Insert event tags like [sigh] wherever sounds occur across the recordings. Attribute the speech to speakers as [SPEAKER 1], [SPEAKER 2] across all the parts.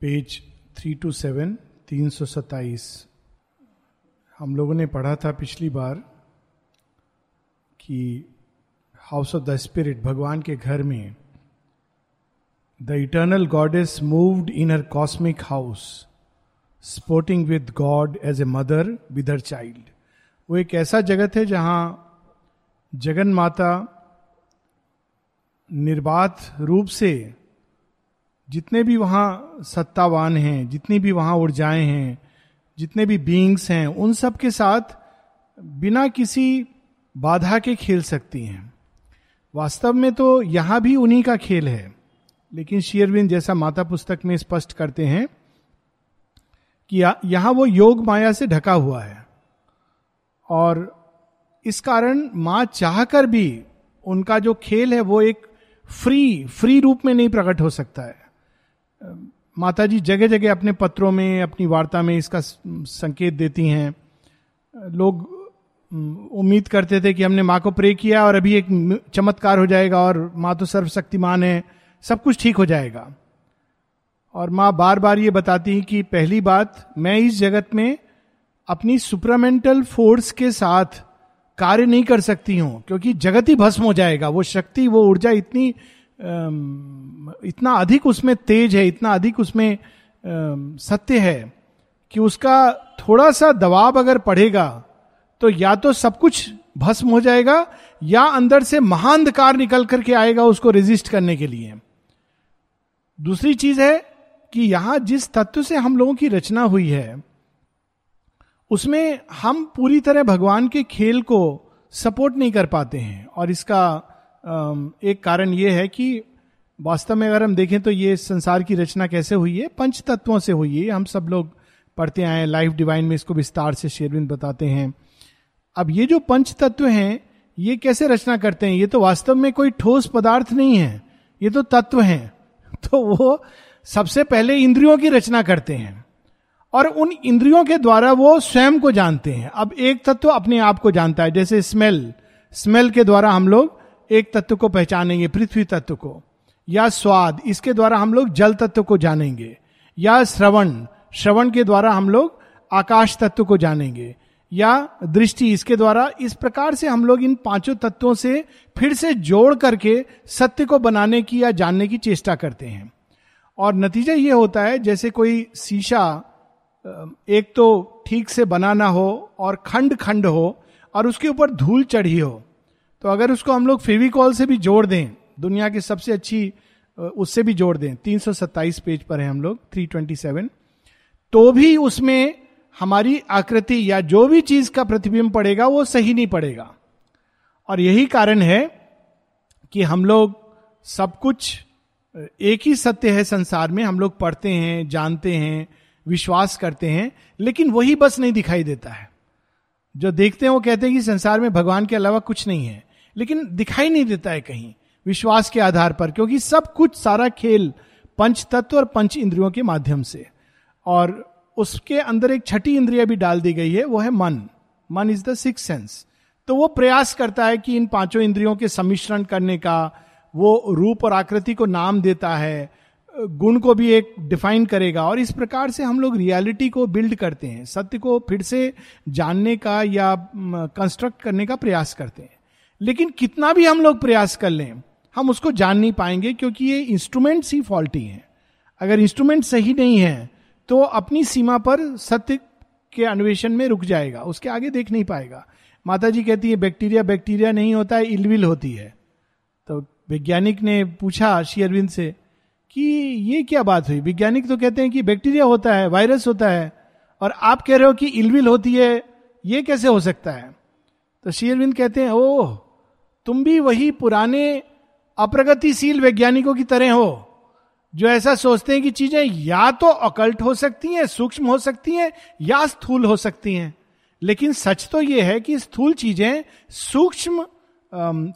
[SPEAKER 1] Page three to seven, तीन सौ सत्ताईस। हम लोगों ने पढ़ा था पिछली बार कि हाउस ऑफ़ द स्पिरिट, भगवान के घर में the eternal God is moved in her cosmic house, sporting with God as a mother with her child. वो एक ऐसा जगत है जहाँ जगन माता निर्बाध रूप से जितने भी वहाँ सत्तावान हैं, जितनी भी वहाँ ऊर्जाएँ हैं, जितने भी बींग्स हैं, उन सब के साथ बिना किसी बाधा के खेल सकती हैं। वास्तव में तो यहाँ भी उन्हीं का खेल है। लेकिन शेयरविंद जैसा माता पुस्तक में स्पष्ट करते हैं कि यहाँ वो योग माया से ढका हुआ है। और इस कारण माँ चाहकर भी उनका जो खेल है वो एक फ्री फ्री रूप में नहीं प्रकट हो सकता है। माता जी जगह जगह अपने पत्रों में, अपनी वार्ता में इसका संकेत देती हैं। लोग उम्मीद करते थे कि हमने माँ को प्रे किया और अभी एक चमत्कार हो जाएगा और माँ तो सर्वशक्तिमान है, सब कुछ ठीक हो जाएगा। और माँ बार बार ये बताती है कि पहली बात, मैं इस जगत में अपनी सुपरामेंटल फोर्स के साथ कार्य नहीं कर सकती हूँ, क्योंकि जगत ही भस्म हो जाएगा, वो शक्ति, वो ऊर्जा इतनी इतना अधिक उसमें तेज है, इतना अधिक उसमें सत्य है कि उसका थोड़ा सा दबाव अगर पड़ेगा तो या तो सब कुछ भस्म हो जाएगा, या अंदर से महाअंधकार निकल करके आएगा उसको रेजिस्ट करने के लिए। दूसरी चीज़ है कि यहाँ जिस तत्व से हम लोगों की रचना हुई है, उसमें हम पूरी तरह भगवान के खेल को सपोर्ट नहीं कर पाते हैं, और इसका एक कारण ये है कि वास्तव में अगर हम देखें तो ये संसार की रचना कैसे हुई है? पंच तत्वों से हुई है। हम सब लोग पढ़ते आए लाइफ डिवाइन में इसको विस्तार से शेरविंद बताते हैं। अब ये जो पंच तत्व हैं, ये कैसे रचना करते हैं? ये तो वास्तव में कोई ठोस पदार्थ नहीं है। ये तो तत्व हैं। [laughs] तो वो सबसे पहले इंद्रियों की रचना करते हैं। और उन इंद्रियों के द्वारा वो स्वयं को जानते हैं। अब एक तत्व अपने आप को जानता है, जैसे स्मेल। स्मेल के द्वारा हम लोग एक तत्व को पहचानेंगे, पृथ्वी तत्व को। या स्वाद, इसके द्वारा हम लोग जल तत्व को जानेंगे। या श्रवण श्रवण के द्वारा हम लोग आकाश तत्व को जानेंगे। या दृष्टि, इसके द्वारा इस प्रकार से हम लोग इन पाँचों तत्वों से फिर से जोड़ करके सत्य को बनाने की या जानने की चेष्टा करते हैं। और नतीजा ये होता है, जैसे कोई शीशा एक तो ठीक से बना ना हो और खंड खंड हो और उसके ऊपर धूल चढ़ी हो। तो अगर उसको हम लोग फेविकॉल से भी जोड़ दें, दुनिया की सबसे अच्छी उससे भी जोड़ दें 327 पेज पर है हम लोग 327 तो भी उसमें हमारी आकृति या जो भी चीज़ का प्रतिबिंब पड़ेगा, वो सही नहीं पड़ेगा। और यही कारण है कि हम लोग सब कुछ एक ही सत्य है संसार में, हम लोग पढ़ते हैं, जानते हैं, विश्वास करते हैं, लेकिन वही बस नहीं दिखाई देता है। जो देखते हैं वो कहते हैं कि संसार में भगवान के अलावा कुछ नहीं है। लेकिन दिखाई नहीं देता है कहीं, विश्वास के आधार पर, क्योंकि सब कुछ सारा खेल पंच तत्व और पंच इंद्रियों के माध्यम से। और उसके अंदर एक छठी इंद्रिया भी डाल दी गई है, वो है मन। मन इज़ द सिक्स सेंस तो वो प्रयास करता है कि इन पाँचों इंद्रियों के सम्मिश्रण करने का, वो रूप और आकृति को नाम देता है, गुण को भी एक डिफाइन करेगा, और इस प्रकार से हम लोग रियलिटी को बिल्ड करते हैं, सत्य को फिर से जानने का या कंस्ट्रक्ट करने का प्रयास करते हैं। लेकिन कितना भी हम लोग प्रयास कर लें, हम उसको जान नहीं पाएँगे क्योंकि ये इंस्ट्रूमेंट्स ही फॉल्टी हैं। अगर इंस्ट्रूमेंट सही नहीं है तो अपनी सीमा पर सत्य के अन्वेषण में रुक जाएगा, उसके आगे देख नहीं पाएगा। माता जी कहती है बैक्टीरिया बैक्टीरिया नहीं होता है इलविल होती है। तो वैज्ञानिक ने पूछा श्री अरविंद से कि ये क्या बात हुई? वैज्ञानिक तो कहते हैं कि बैक्टीरिया होता है वायरस होता है, और आप कह रहे हो कि इलविल होती है, ये कैसे हो सकता है? तो शेयरविंद कहते हैं, ओह तुम भी वही पुराने अप्रगतिशील वैज्ञानिकों की तरह हो, जो ऐसा सोचते हैं कि चीज़ें या तो अकल्ट हो सकती हैं, सूक्ष्म हो सकती हैं, या स्थूल हो सकती हैं। लेकिन सच तो यह है कि स्थूल चीज़ें सूक्ष्म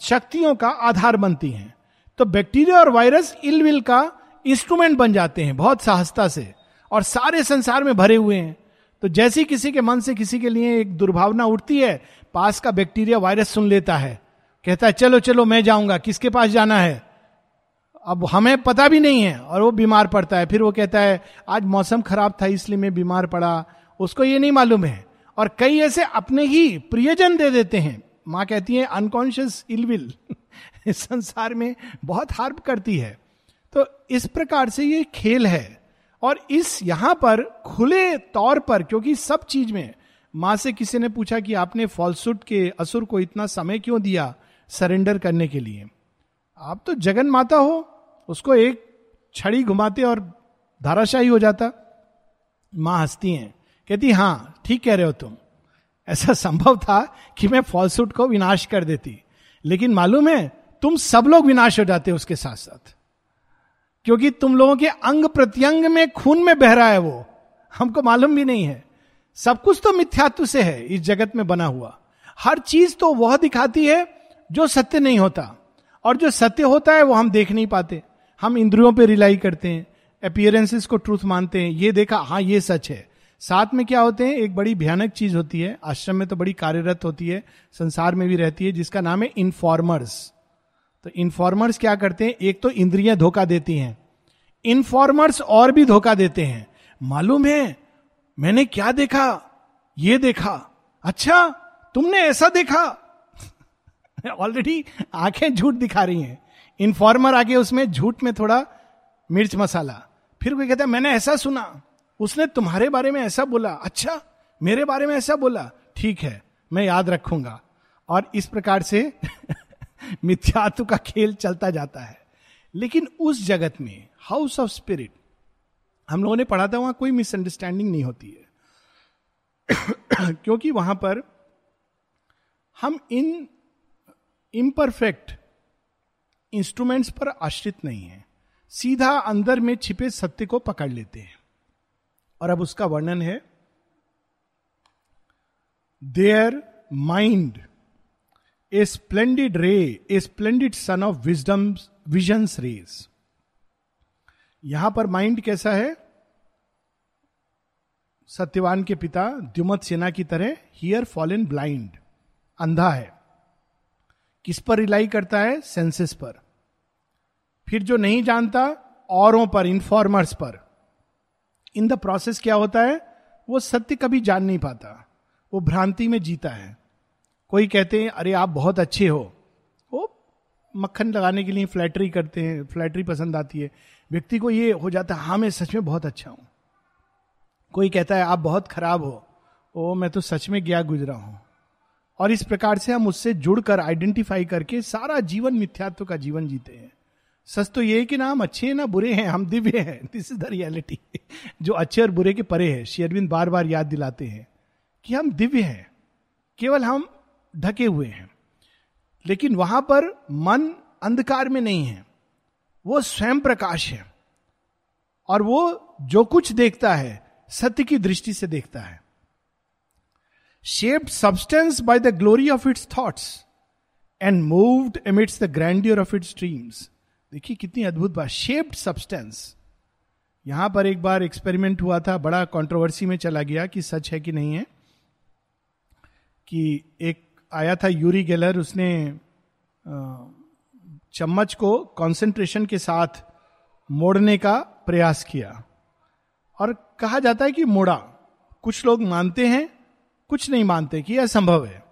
[SPEAKER 1] शक्तियों का आधार बनती हैं। तो बैक्टीरिया और वायरस इलविल का इंस्ट्रूमेंट बन जाते हैं बहुत साहसता से, और सारे संसार में भरे हुए हैं। तो जैसे किसी के मन से किसी के लिए एक दुर्भावना उठती है, पास का बैक्टीरिया वायरस सुन लेता है। कहता है, चलो चलो, मैं जाऊँगा। किसके पास जाना है? अब हमें पता भी नहीं है और वो बीमार पड़ता है। फिर वो कहता है, आज मौसम खराब था, इसलिए मैं बीमार पड़ा। उसको ये नहीं मालूम है। और कई ऐसे अपने ही प्रियजन दे देते हैं। माँ कहती है अनकॉन्शियस इलविल संसार में बहुत हार्प करती है। तो इस प्रकार से ये खेल है। और इस यहाँ पर खुले तौर पर, क्योंकि सब चीज़ में, माँ से किसी ने पूछा कि आपने फॉल्सूट के, असुर को इतना समय क्यों दिया? सरेंडर करने के लिए। आप तो जगन माता हो, उसको एक छड़ी घुमाते और धाराशाही हो जाता। माँ हंसती हैं, कहती, हाँ, ठीक कह रहे हो तुम। ऐसा संभव था कि मैं फॉल्सूट को विनाश कर देती, लेकिन मालूम है, तुम सब लोग विनाश हो जाते उसके साथ साथ क्योंकि तुम लोगों के अंग प्रत्यंग में खून में बह रहा है वो। हमको मालूम भी नहीं है। सब कुछ तो मिथ्यात्व से है, इस जगत में बना हुआ। हर चीज़ तो वह दिखाती है जो सत्य नहीं होता। और जो सत्य होता है, वो हम देख नहीं पाते। हम इंद्रियों पे रिलाई करते हैं अपियरेंसेस को ट्रूथ मानते हैं, ये देखा हाँ ये सच है। साथ में क्या होते हैं, एक बड़ी भयानक चीज़ होती है, आश्रम में तो बड़ी कार्यरत होती है, संसार में भी रहती है, जिसका नाम है इन्फॉर्मर्स तो इन्फॉर्मर्स क्या करते हैं, एक तो इंद्रियाँ धोखा देती हैं इन्फॉर्मर्स और भी धोखा देते हैं। मालूम है, मैंने क्या देखा, ये देखा अच्छा तुमने ऐसा देखा [laughs] ऑलरेडी आँखें झूठ दिखा रही हैं। इन्फॉर्मर आगे उसमें झूठ में थोड़ा मिर्च मसाला। फिर कोई कहता है, मैंने ऐसा सुना। उसने तुम्हारे बारे में ऐसा बोला। अच्छा मेरे बारे में ऐसा बोला। ठीक है, मैं याद रखूँगा। और इस प्रकार से [laughs] मिथ्यात्व का खेल चलता जाता है। लेकिन उस जगत में हाउस ऑफ़ स्पिरिट हम लोगों ने पढ़ा था, वहाँ कोई मिसअंडरस्टैंडिंग नहीं होती है। [clears throat] क्योंकि वहाँ पर हम इन इम्परफेक्ट इंस्ट्रूमेंट्स पर आश्रित नहीं है। सीधा अंदर में छिपे सत्य को पकड़ लेते हैं। और अब उसका वर्णन है there mind a splendid ray a splendid sun of wisdom visions rays यहाँ पर माइंड कैसा है? सत्यवान के पिता द्युमत सेना की तरह हियर फॉलन ब्लाइंड अंधा है। किस पर रिलाई करता है? सेंसेस पर। फिर जो नहीं जानता, औरों पर इन्फॉर्मर्स पर। इन द प्रोसेस क्या होता है? वो सत्य कभी जान नहीं पाता। वो भ्रांति में जीता है। कोई कहते हैं, अरे, आप बहुत अच्छे हो। वो मक्खन लगाने के लिए फ्लैटरी करते हैं फ्लैटरी पसंद आती है। व्यक्ति को ये हो जाता है हाँ मैं सच में बहुत अच्छा हूँ। कोई कहता है, आप बहुत खराब हो। ओ, मैं तो सच में गया गुजरा हूँ। और इस प्रकार से हम उससे जुड़कर आइडेंटिफाई करके सारा जीवन मिथ्यात्व का जीवन जीते हैं। सच तो ये है कि ना हम अच्छे हैं ना बुरे हैं, हम दिव्य हैं। दिस इज़ द रियलिटी जो अच्छे और बुरे के परे है शेयरविंद बार बार याद दिलाते हैं कि हम दिव्य हैं, केवल हम ढके हुए हैं। लेकिन वहाँ पर मन अंधकार में नहीं है, वो स्वयं प्रकाश है। और वो जो कुछ देखता है, सत्य की दृष्टि से देखता है। Shaped substance by the glory of its thoughts and moved emits the grandeur of its dreams देखिए कितनी अद्भुत बात। शेप्ड सब्सटेंस यहाँ पर एक बार एक्सपेरिमेंट हुआ था, बड़ा कंट्रोवर्सी में चला गया कि सच है कि नहीं है। कि एक आया था यूरी गेलर उसने चम्मच को कंसंट्रेशन के साथ मोड़ने का प्रयास किया। और कहा जाता है कि मोड़ा। कुछ लोग मानते हैं कुछ नहीं मानते कि असंभव है।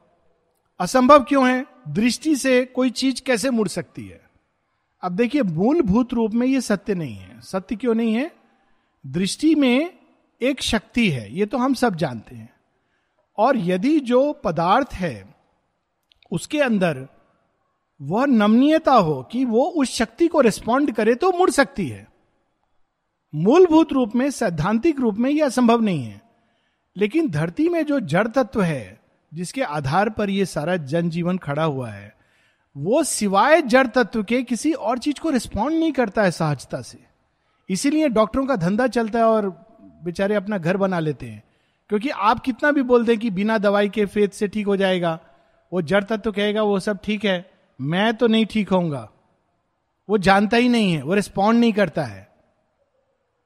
[SPEAKER 1] असंभव क्यों है? दृष्टि से कोई चीज़ कैसे मुड़ सकती है? अब देखिए, मूलभूत रूप में यह सत्य नहीं है। सत्य क्यों नहीं है? दृष्टि में एक शक्ति है, ये तो हम सब जानते हैं। और यदि जो पदार्थ है, उसके अंदर वह नमनीयता हो कि वो उस शक्ति को रिस्पॉन्ड करे तो मुड़ सकती है। मूलभूत रूप में, सैद्धांतिक रूप में यह असंभव नहीं है। लेकिन धरती में जो जड़ तत्व है, जिसके आधार पर यह सारा जनजीवन खड़ा हुआ है, वो सिवाय जड़ तत्व के किसी और चीज़ को रिस्पॉन्ड नहीं करता है सहजता से। इसीलिए डॉक्टरों का धंधा चलता है और बेचारे अपना घर बना लेते हैं। क्योंकि आप कितना भी बोल दें कि बिना दवाई के फेत से ठीक हो जाएगा, वो जड़ तत्व कहेगा, वो सब ठीक है, मैं तो नहीं ठीक होऊँगा। वो जानता ही नहीं है, वो रिस्पॉन्ड नहीं करता है।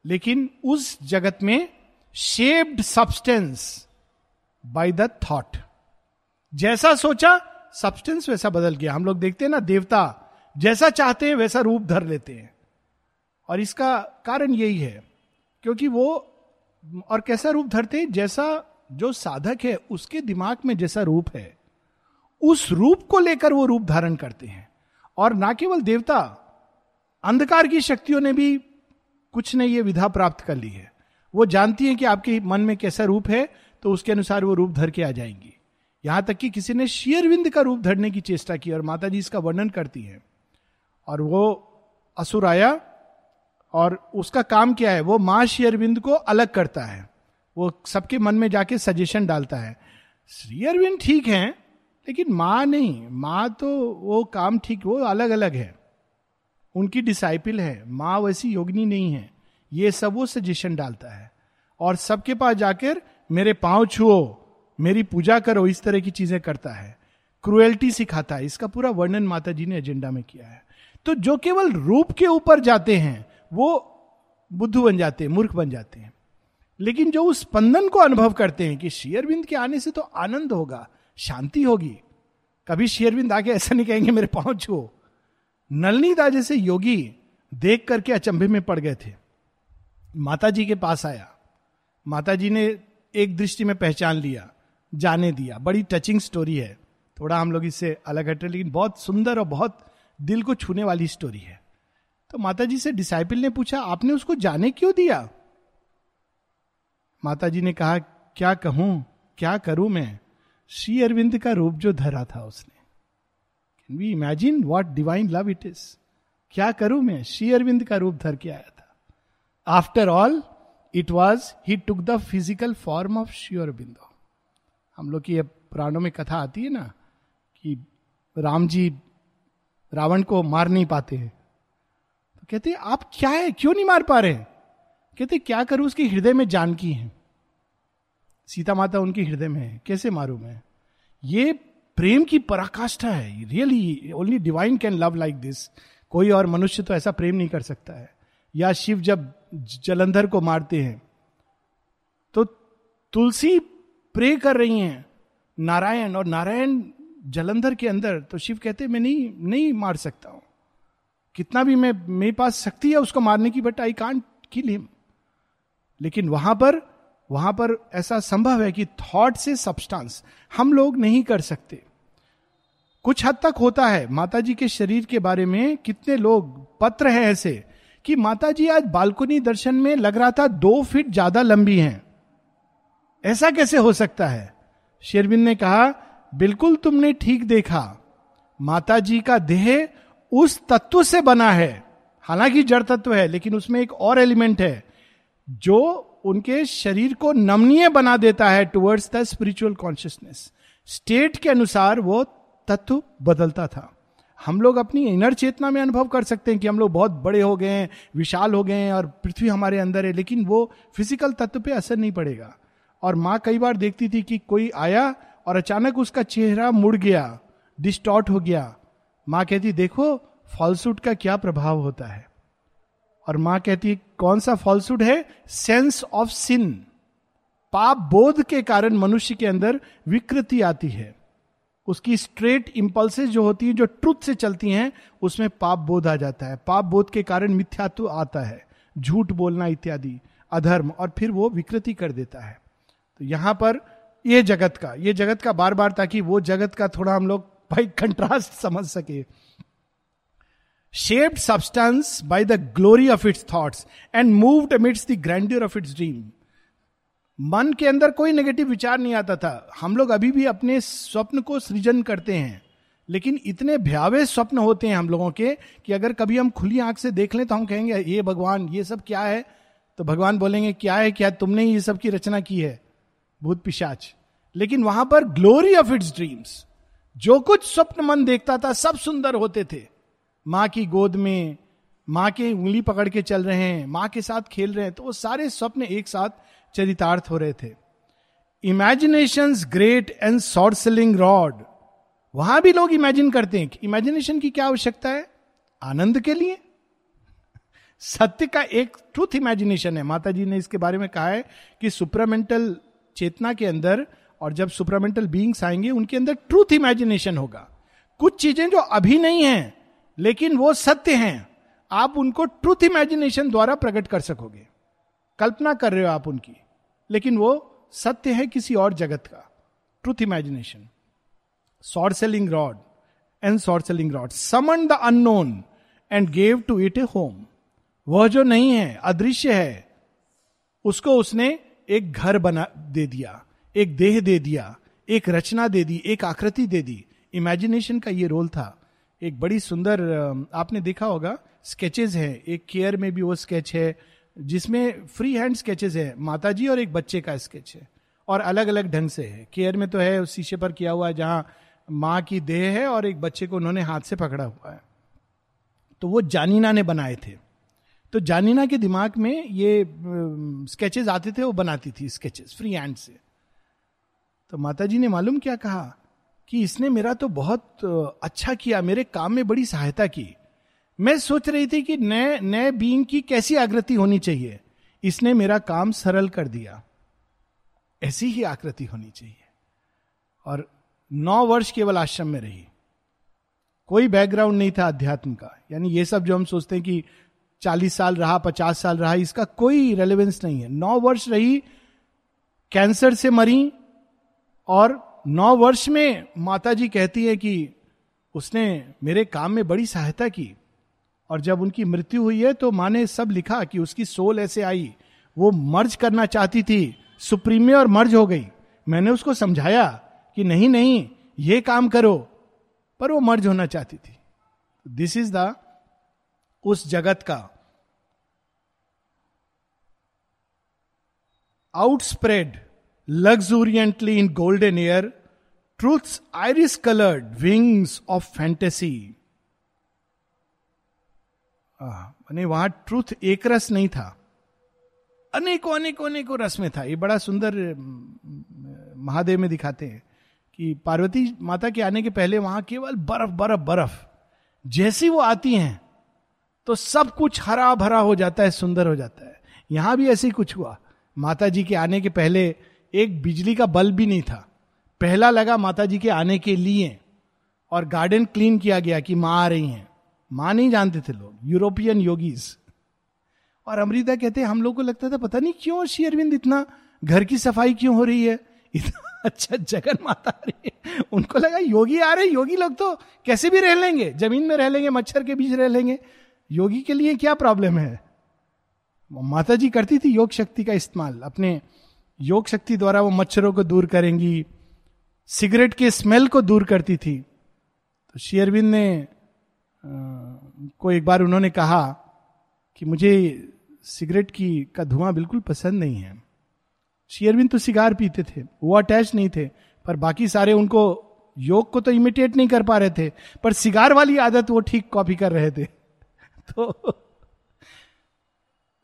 [SPEAKER 1] लेकिन उस जगत में shaped substance by the thought जैसा सोचा सब्सटेंस वैसा बदल गया। हम लोग देखते हैं ना, देवता जैसा चाहते हैं, वैसा रूप धर लेते हैं। और इसका कारण यही है, क्योंकि वो, और कैसा रूप धरते हैं? जैसा जो साधक है, उसके दिमाग में जैसा रूप है, उस रूप को लेकर वो रूप धारण करते हैं। और ना केवल देवता, अंधकार की शक्तियों ने भी कुछ ने ये विधा प्राप्त कर ली है। वो जानती हैं कि आपके मन में कैसा रूप है तो उसके अनुसार वो रूप धर के आ जाएँगी। यहाँ तक कि किसी ने शेयरविंद का रूप धरने की चेष्टा की और माता जी इसका वर्णन करती है। और वो असुर आया और उसका काम क्या है? वो माँ शेयरविंद को अलग करता है। वो सबके मन में जाके सजेशन डालता है। शेयरविंद ठीक है, लेकिन माँ नहीं। माँ तो वो काम ठीक, वो अलग अलग है। उनकी डिसाइपल है। माँ वैसी योगनी नहीं है। ये सब वो सजेशन डालता है। और सबके पास जाकर मेरे पाँव छुओ, मेरी पूजा करो, इस तरह की चीज़ें करता है। क्रुएल्टी सिखाता है। इसका पूरा वर्णन माता जी ने एजेंडा में किया है। तो जो केवल रूप के ऊपर जाते हैं, वो बुद्धू बन जाते हैं, मूर्ख बन जाते हैं। लेकिन जो उस स्पंदन को अनुभव करते हैं कि शेयरबिंद के आने से तो आनंद होगा, शांति होगी। कभी शेयरबिंद आके ऐसा नहीं कहेंगे, मेरे पाँव छुओ। नलनीदा जैसे योगी देख करके अचंभे में पड़ गए थे। माता जी के पास आया। माता जी ने एक दृष्टि में पहचान लिया, जाने दिया। बड़ी टचिंग स्टोरी है। थोड़ा हम लोग इससे अलग हटे, लेकिन बहुत सुंदर और बहुत दिल को छूने वाली स्टोरी है। तो माता जी से डिसाइपल ने पूछा, आपने उसको जाने क्यों दिया? माता जी ने कहा, क्या कहूँ, क्या करूँ मैं? श्री अरविंद का रूप जो धरा था उसने। Can we imagine what divine love it is क्या करूँ मैं? श्री अरविंद का रूप धर के आया था। After all it was he took the physical form of Sri Aurobindo हम लोग की पुराणों में कथा आती है ना, कि राम जी रावण को मार नहीं पाते हैं। तो कहते हैं, आप क्या है? क्यों नहीं मार पा रहे कहते क्या करूँ? उसके हृदय में जानकी है। सीता माता उनके हृदय में है। कैसे मारू मैं? ये प्रेम की पराकाष्ठा है। Really only divine can love like this कोई और मनुष्य तो ऐसा प्रेम नहीं कर सकता है। या शिव जब जलंधर को मारते हैं। तो तुलसी प्रे कर रही हैं नारायण और नारायण जलंधर के अंदर। तो शिव कहते मैं नहीं नहीं मार सकता हूँ। कितना भी मैं, मेरे पास शक्ति है उसको मारने की but I can't kill him लेकिन वहाँ पर वहाँ पर ऐसा संभव है कि थॉट से सब्सटेंस हम लोग नहीं कर सकते। कुछ हद तक होता है माता जी के शरीर के बारे में कितने लोग पत्र हैं ऐसे कि माता जी आज बालकोनी दर्शन में लग रहा था दो फीट ज़्यादा लंबी हैं। ऐसा कैसे हो सकता है? शेरविंद ने कहा, बिल्कुल तुमने ठीक देखा। माता जी का देह उस तत्व से बना है। हालाँकि जड़ तत्व है, लेकिन उसमें एक और एलिमेंट है, जो उनके शरीर को नमनीय बना देता है towards the spiritual consciousness state के अनुसार वो तत्व बदलता था। हम लोग अपनी इनर चेतना में अनुभव कर सकते हैं कि हम लोग बहुत बड़े हो गए हैं, विशाल हो गए हैं और पृथ्वी हमारे अंदर है, लेकिन वो फ़िज़िकल तत्व पे असर नहीं पड़ेगा। और माँ कई बार देखती थी कि कोई आया और अचानक उसका चेहरा मुड़ गया डिस्टॉर्ट हो गया। माँ कहती, देखो फॉल्सूट का क्या प्रभाव होता है? और माँ कहती, कौन सा फॉल्सूट है? सेंस ऑफ़ सिन पाप बोध के कारण मनुष्य के अंदर विकृति आती है। उसकी स्ट्रेट इंपल्सेस जो होती है, जो ट्रुथ से चलती हैं, उसमें पाप बोध आ जाता है। पाप बोध के कारण मिथ्यात्व आता है। झूठ बोलना इत्यादि, अधर्म और फिर वो विकृति कर देता है। तो यहाँ पर ये जगत का, ये जगत का बार बार ताकि वो जगत का थोड़ा हम लोग भाई कंट्रास्ट [laughs] समझ सके। Shaped substance by the glory of its thoughts and moved emits the grandeur of its dream मन के अंदर कोई नेगेटिव विचार नहीं आता था। हम लोग अभी भी अपने स्वप्न को सृजन करते हैं। लेकिन इतने भयावे स्वप्न होते हैं हम लोगों के कि अगर कभी हम खुली आँख से देख लें तो हम कहेंगे, ये भगवान, ये सब क्या है? तो भगवान बोलेंगे, क्या है? क्या तुमने ये सब की रचना की है? भूत पिशाच। लेकिन वहाँ पर ग्लोरी ऑफ़ इट्स ड्रीम्स जो कुछ स्वप्न मन देखता था, सब सुंदर होते थे। माँ की गोद में, माँ के उंगली पकड़ के चल रहे हैं, माँ के साथ खेल रहे हैं तो वो सारे स्वप्न एक साथ चरितार्थ हो रहे थे। Imagination great and sorcelling rod वहाँ भी लोग इमेजिन करते हैं इमेजिनेशन की क्या आवश्यकता है? आनंद के लिए। सत्य का एक ट्रूथ इमेजिनेशन है। माता जी ने इसके बारे में कहा है कि सुपरामेंटल चेतना के अंदर और जब सुपरामेंटल बींग्स आएँगे, उनके अंदर ट्रूथ इमेजिनेशन होगा। कुछ चीज़ें जो अभी नहीं है, लेकिन वो सत्य हैं, आप उनको ट्रुथ इमेजिनेशन द्वारा प्रकट कर सकोगे। कल्पना कर रहे हो आप उनकी। लेकिन वो सत्य है किसी और जगत का। Truth imagination sorcelling rod and sorcelling rod summon the unknown and gave to it a home वह जो नहीं है, अदृश्य है, उसको उसने एक घर बना, दे दिया, एक देह दे दिया, एक रचना दे दी, एक आकृति दे दी। इमेजिनेशन का ये रोल था। एक बड़ी सुंदर आपने देखा होगा स्केचेस है। एक केयर में भी वो स्केच है जिसमें फ्री हैंड स्केचेस है। माता जी और एक बच्चे का स्केच है और अलग अलग ढंग से है। केयर में तो है, उस शीशे पर किया हुआ है जहाँ माँ की देह है और एक बच्चे को उन्होंने हाथ से पकड़ा हुआ है। तो वो जानीना ने बनाए थे। तो जानीना के दिमाग में ये स्केचेस आते थे, वो बनाती थी स्केचेस फ्री हैंड से। तो माता जी ने मालूम क्या कहा कि इसने मेरा तो बहुत अच्छा किया, मेरे काम में बड़ी सहायता की। मैं सोच रही थी कि नए नए बीइंग की कैसी आकृति होनी चाहिए। इसने मेरा काम सरल कर दिया। ऐसी ही आकृति होनी चाहिए। और नौ वर्ष केवल आश्रम में रही। कोई बैकग्राउंड नहीं था अध्यात्म का। यानी ये सब जो हम सोचते हैं कि चालीस साल रहा, पचास साल रहा, इसका कोई रेलेवेंस नहीं है। नौ वर्ष रही कैंसर से मरी और नौ वर्ष में माता जी कहती है कि उसने मेरे काम में बड़ी सहायता की। और जब उनकी मृत्यु हुई है तो माँ ने सब लिखा कि उसकी सोल ऐसे आई। वो मर्ज करना चाहती थी। सुप्रीम और मर्ज हो गई। मैंने उसको समझाया कि नहीं नहीं, ये काम करो। पर वो मर्ज होना चाहती थी। दिस इज़ द उस जगत का outspread luxuriantly in golden air truths iris coloured wings of fantasy मैंने वहाँ ट्रूथ एक रस नहीं था। अनेकों अनेकों अनेकों रस में था। ये बड़ा सुंदर महादेव में दिखाते हैं कि पार्वती माता के आने के पहले वहाँ केवल बर्फ़ बर्फ़ बर्फ़, जैसी वो आती हैं तो सब कुछ हरा भरा हो जाता है, सुंदर हो जाता है। यहाँ भी ऐसे ही कुछ हुआ। माता जी के आने के पहले एक बिजली का बल्ब भी नहीं था। पहला लगा माता जी के आने के लिए और गार्डन क्लीन किया गया कि माँ आ रही हैं। माँ नहीं जानते थे लोग यूरोपियन योगीज और अमृता कहते हम लोग को लगता था, पता नहीं क्यों श्री अरविंद इतना घर की सफ़ाई क्यों हो रही है? इतना अच्छा जगन माता रही है। उनको लगा, योगी आ रहे योगी लोग तो कैसे भी रह लेंगे, ज़मीन में रह लेंगे, मच्छर के बीच रह लेंगे। योगी के लिए क्या प्रॉब्लम है? माता जी करती थी योग शक्ति का इस्तेमाल, अपने योग शक्ति द्वारा वो मच्छरों को दूर करेंगी, सिगरेट के स्मेल को दूर करती थी। तो शेयरविंद ने को एक बार उन्होंने कहा कि मुझे सिगरेट की, का धुआँ बिल्कुल पसंद नहीं है। शेयरविंद तो सिगार पीते थे, वो अटैच नहीं थे, पर बाकी सारे उनको योग को तो इमिटेट नहीं कर पा रहे थे, पर सिगार वाली आदत वो ठीक कॉपी कर रहे थे। [laughs] तो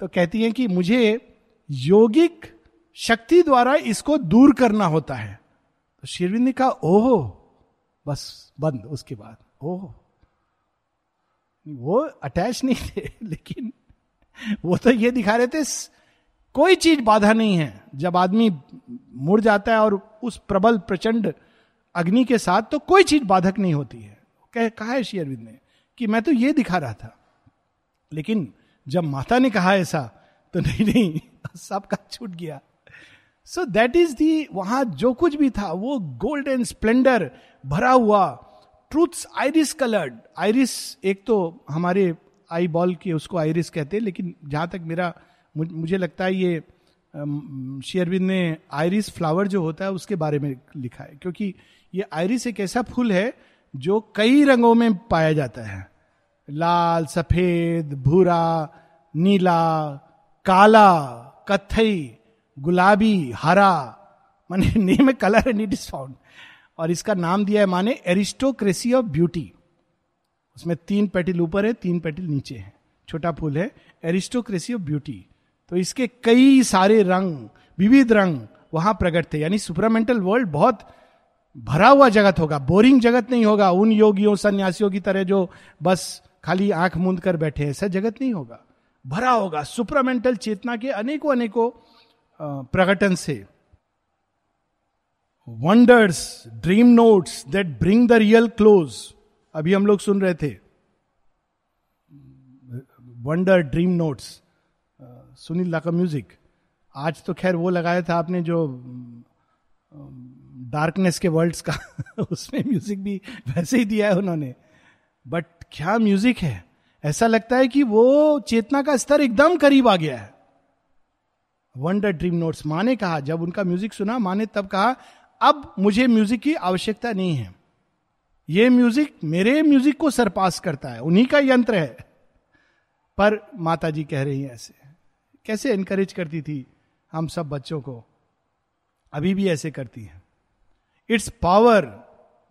[SPEAKER 1] तो कहती हैं कि मुझे योगिक शक्ति द्वारा इसको दूर करना होता है। तो शेरविंद ने कहा, ओहो, बस बंद, उसके बाद, ओह। वो अटैच नहीं थे, [laughs] लेकिन वो तो ये दिखा रहे थे कोई चीज़ बाधा नहीं है। जब आदमी मुड़ जाता है और उस प्रबल प्रचंड अग्नि के साथ तो कोई चीज़ बाधक नहीं होती है। कह, कहा है शेयरविंद ने कि मैं तो ये दिखा रहा था। लेकिन जब माता ने कहा ऐसा तो नहीं नहीं [laughs] सबका छूट गया। सो दैट इज़ दी वहाँ जो कुछ भी था, वो गोल्ड एंड स्प्लेंडर भरा हुआ ट्रूथ्स आइरिस कलर्ड आइरिस एक तो हमारे आई बॉल के उसको आइरिस कहते हैं, लेकिन जहाँ तक मेरा, मुझे लगता है ये शेयरविंद ने आइरिस फ्लावर जो होता है उसके बारे में लिखा है, क्योंकि ये आइरिस एक ऐसा फूल है जो कई रंगों में पाया जाता है। लाल, सफ़ेद, भूरा, नीला, काला कथई गुलाबी, हरा, माने [laughs] name colour and it is found और इसका नाम दिया है माने एरिस्टोक्रेसी ऑफ़ ब्यूटी। उसमें तीन पेटिल ऊपर है, तीन पेटिल नीचे है। छोटा फूल है, एरिस्टोक्रेसी ऑफ़ ब्यूटी। तो इसके कई सारे रंग, विविध रंग वहाँ प्रकट थे। यानी सुपरामेंटल वर्ल्ड बहुत भरा हुआ जगत होगा, बोरिंग जगत नहीं होगा। उन योगियों, सन्यासियों की तरह जो बस खाली आँख मूंद कर बैठे ऐसा जगत नहीं होगा। भरा होगा। सुपरामेंटल चेतना के अनेकों अनेकों प्रकटन से। Wonders dream notes that bring the real close अभी हम लोग सुन रहे थे। वंडर ड्रीम नोट्स सुनील ला का म्यूज़िक आज तो खैर वो लगाया था आपने जो डार्कनेस के वर्ल्ड्स का। [laughs] उसमें म्यूज़िक भी वैसे ही दिया है उन्होंने। बट क्या म्यूज़िक है? ऐसा लगता है कि वो चेतना का स्तर एकदम करीब आ गया है। वंडर ड्रीम नोट्स माँ ने कहा, जब उनका म्यूज़िक सुना, माँ ने तब कहा अब मुझे म्यूज़िक की आवश्यकता नहीं है। ये म्यूज़िक मेरे म्यूज़िक को सरपास करता है। उन्हीं का यंत्र है। पर माता जी कह रही हैं ऐसे। कैसे एनकरेज करती थी हम सब बच्चों को? अभी भी ऐसे करती हैं। Its power